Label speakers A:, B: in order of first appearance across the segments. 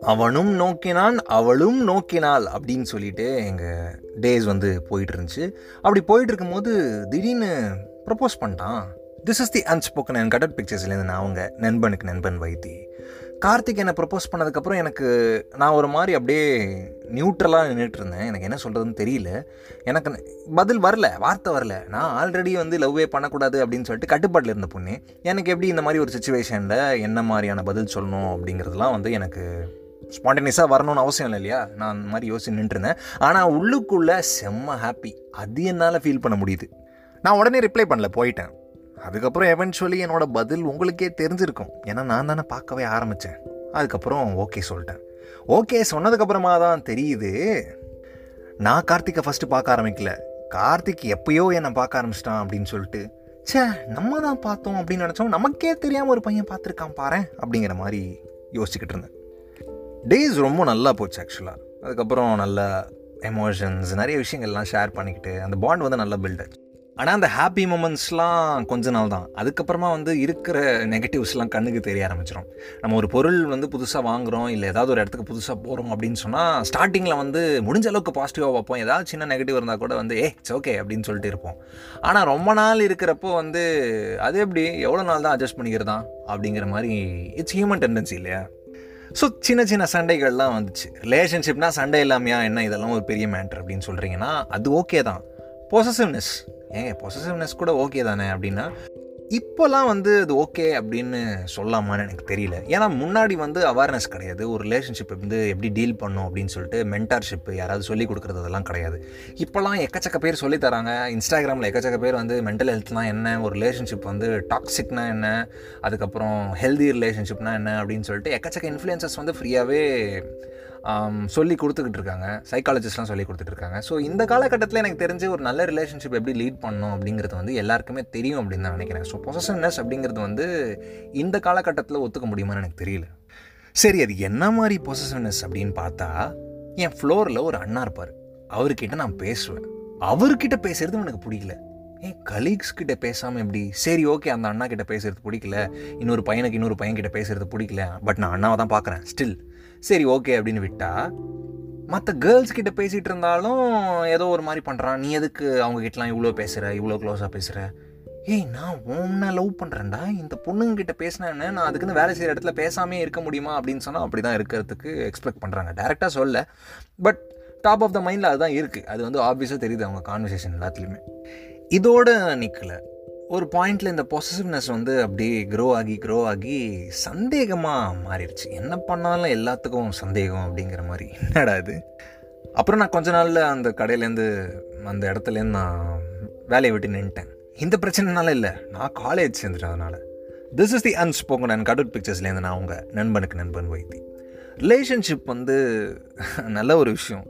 A: அவனும் நோக்கினான் அவளும் நோக்கினாள் அப்படின்னு சொல்லிட்டு எங்கள் டேஸ் வந்து போயிட்டு இருந்துச்சு. அப்படி போயிட்டு இருக்கும்போது திடீர்னு ப்ரப்போஸ் பண்ணிட்டான். This is the unspoken and cut பிக்சர்ஸ்லேருந்து நான் அவங்க நண்பனுக்கு நண்பன் வைத்தி. கார்த்திக் என்னை ப்ரப்போஸ் பண்ணதுக்கப்புறம் எனக்கு நான் ஒரு மாதிரி அப்படியே நியூட்ரலாக நின்றுட்டு இருந்தேன் எனக்கு என்ன சொல்கிறதுன்னு தெரியல. எனக்கு பதில் வரல வார்த்தை வரல. நான் ஆல்ரெடி வந்து லவ்வே பண்ணக்கூடாது அப்படின்னு சொல்லிட்டு கட்டுப்பாட்டில் இருந்த பொண்ணு எனக்கு எப்படி இந்த மாதிரி ஒரு சுச்சுவேஷனில் என்ன மாதிரியான பதில் சொல்லணும் அப்படிங்கிறதுலாம் வந்து எனக்கு ஸ்பான்டேனியஸாக வரணும்னு அவசியம் இல்லை இல்லையா? நான் அந்த மாதிரி யோசிச்சு நின்றுருந்தேன் ஆனால் உள்ளுக்குள்ளே செம்ம ஹாப்பி அது என்னால் ஃபீல் பண்ண முடியுது. நான் உடனே ரிப்ளை பண்ணல போயிட்டேன். அதுக்கப்புறம் எவென்ச்சுவலி என்னோட பதில் உங்களுக்கே தெரிஞ்சிருக்கும். ஏன்னா நான் தானே பார்க்கவே ஆரம்பித்தேன் அதுக்கப்புறம் ஓகே சொல்லிட்டேன். ஓகே சொன்னதுக்கப்புறமா தான் தெரியுது நான் கார்த்திகை ஃபஸ்ட்டு பார்க்க ஆரம்பிக்கல. கார்த்திக் எப்பயோ என்னை பார்க்க ஆரம்பிச்சிட்டான் அப்படின்னு சொல்லிட்டு ச்சே நம்ம தான் பார்த்தோம் அப்படின்னு நினச்சோம் நமக்கே தெரியாமல் ஒரு பையன் பார்த்துருக்கான் பாரு அப்படிங்கிற மாதிரி யோசிச்சுக்கிட்டு இருந்தேன். டேஸ் ரொம்ப நல்லா போச்சு ஆக்சுவலாக அதுக்கப்புறம் நல்ல எமோஷன்ஸ் நிறைய விஷயங்கள்லாம் ஷேர் பண்ணிக்கிட்டு அந்த பாண்ட் வந்து நல்லா பில்ட் ஆச்சு. ஆனால் அந்த ஹாப்பி மூமெண்ட்ஸ்லாம் கொஞ்ச நாள் தான். அதுக்கப்புறமா வந்து இருக்கிற நெகட்டிவ்ஸ்லாம் கண்ணுக்கு தெரிய ஆரம்பிச்சிடும் நம்ம ஒரு பொருள் வந்து புதுசாக வாங்குகிறோம் இல்லை ஏதாவது ஒரு இடத்துக்கு புதுசாக போகிறோம் அப்படின்னு சொன்னால் ஸ்டார்டிங்கில் வந்து முடிஞ்ச அளவுக்கு பாசிட்டிவாக பார்ப்போம் ஏதாவது சின்ன நெகட்டிவ் இருந்தால் கூட வந்து ஏ இட்ஸ் ஓகே அப்படின்னு சொல்லிட்டு இருப்போம். ஆனால் ரொம்ப நாள் இருக்கிறப்போ வந்து அது எப்படி? எவ்வளோ நாள் தான் அட்ஜஸ்ட் பண்ணிக்கிறதா? அப்படிங்கிற மாதிரி இட்ஸ் ஹியூமன் டெண்டன்சி இல்லையா? ஸோ சின்ன சின்ன சண்டைகள்லாம் வந்துச்சு. ரிலேஷன்ஷிப்னால் சண்டை இல்லாமையா என்ன இதெல்லாம் ஒரு பெரிய மேட்ரு அப்படின்னு சொல்கிறீங்கன்னா அது ஓகே தான். பொசசிவ்னஸ் ஏங்க பொசசிவ்னஸ் கூட ஓகே தானே அப்படின்னா இப்போல்லாம் வந்து அது ஓகே அப்படின்னு சொல்லாமான்னு எனக்கு தெரியல. ஏன்னா முன்னாடி வந்து அவேர்னஸ் கிடையாது. ஒரு ரிலேஷன்ஷிப் வந்து எப்படி டீல் பண்ணும் அப்படின்னு சொல்லிட்டு மென்டார்ஷிப் யாராவது சொல்லி கொடுக்குறது அதெல்லாம் கிடையாது. இப்போல்லாம் எக்கச்சக்க பேர் சொல்லித்தராங்க இன்ஸ்டாகிராமில் எக்கச்சக்க பேர் வந்து மென்டல் ஹெல்த்னா என்ன ஒரு ரிலேஷன்ஷிப் வந்து டாக்ஸிக்னா என்ன அதுக்கப்புறம் ஹெல்தி ரிலேஷன்ஷிப்னா என்ன அப்படின்னு சொல்லிட்டு எக்கச்சக்க இன்ஃப்ளூயன்சஸ் வந்து ஃப்ரீயாகவே சொல்லி கொடுத்துக்கிட்டு இருக்காங்க சைக்காலஜிஸ்ட்லாம் சொல்லி கொடுத்துட்டு இருக்காங்க ஸோ இந்த காலகட்டத்தில் எனக்கு தெரிஞ்சு ஒரு நல்ல ரிலேஷன்ஷிப் எப்படி லீட் பண்ணணும் அப்படிங்கிறது வந்து எல்லாருக்குமே தெரியும் அப்படின்னு தான் நினைக்கிறேன். ஸோ பொசசிவ்னஸ் அப்படிங்கிறது வந்து இந்த காலகட்டத்தில் ஒத்துக்க முடியுமான்னு எனக்கு தெரியல. சரி அது என்ன மாதிரி பொசசிவ்னஸ் அப்படின்னு பார்த்தா என் ஃப்ளோரில் ஒரு அண்ணா இருப்பார். அவர்கிட்ட நான் பேசுவேன். அவர்கிட்ட பேசுறது எனக்கு பிடிக்கல. ஏன் கலீக்ஸ் கிட்ட பேசாமல் எப்படி சரி ஓகே அந்த அண்ணா கிட்ட பேசுறது பிடிக்கல. இன்னொரு பையனுக்கு இன்னொரு பையன் கிட்ட பேசுறது பிடிக்கல. பட் நான் அண்ணாவை தான் பார்க்குறேன். ஸ்டில் சரி ஓகே அப்படின்னு விட்டா மற்ற கேர்ள்ஸ் கிட்ட பேசிகிட்டு இருந்தாலும் ஏதோ ஒரு மாதிரி பண்ணுறான் நீ எதுக்கு அவங்க கிட்டலாம் இவ்வளோ பேசுகிற இவ்வளோ க்ளோஸாக பேசுகிற ஏய் நான் ஒன்றை லவ் பண்ணுறேன்டா இந்த பொண்ணுங்கிட்ட பேசினேன்னு நான் அதுக்குன்னு வேலை செய்கிற இடத்துல பேசாமே இருக்க முடியுமா அப்படின்னு சொன்னால் அப்படி தான் இருக்கிறதுக்கு எக்ஸ்பெக்ட் பண்ணுறாங்க டேரெக்டாக சொல்ல. பட் டாப் ஆஃப் த மைண்டில் அதுதான் இருக்குது அது வந்து ஆப்வியஸாக தெரியுது அவங்க கான்வர்சேஷன் எல்லாத்துலேயுமே. இதோட நிற்கலை ஒரு பாயிண்டில் இந்த பாசிட்டிவ்னஸ் வந்து அப்படியே க்ரோ ஆகி க்ரோ ஆகி சந்தேகமாக மாறிடுச்சு. என்ன பண்ணாலும் எல்லாத்துக்கும் சந்தேகம் அப்படிங்கிற மாதிரி. என்னடா இது? அப்புறம் நான் கொஞ்ச நாளில் அந்த கடையிலேருந்து அந்த இடத்துலேருந்து நான் வேலையை விட்டு நின்ட்டேன். இந்த பிரச்சனைனால இல்லை நான் காலேஜ் சேர்ந்துட்டேன் அதனால். This is the unspoken and cutout பிக்சர்ஸ்லேருந்து நான் உங்கள் நண்பனுக்கு நண்பன் வைத்தி. ரிலேஷன்ஷிப் வந்து நல்ல ஒரு விஷயம்.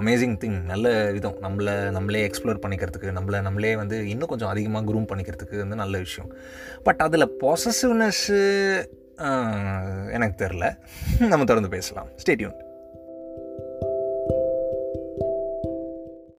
A: அமேசிங் திங் நல்ல விதம். நம்மளை நம்மளே எக்ஸ்ப்ளோர் பண்ணிக்கிறதுக்கு நம்மளை நம்மளே வந்து இன்னும் கொஞ்சம் அதிகமாக குரூம் பண்ணிக்கிறதுக்கு வந்து நல்ல விஷயம். பட் அதில் பொசசிவ்னஸ்ஸு எனக்கு தெரில நம்ம தொடர்ந்து பேசலாம். ஸ்டேட்யூன்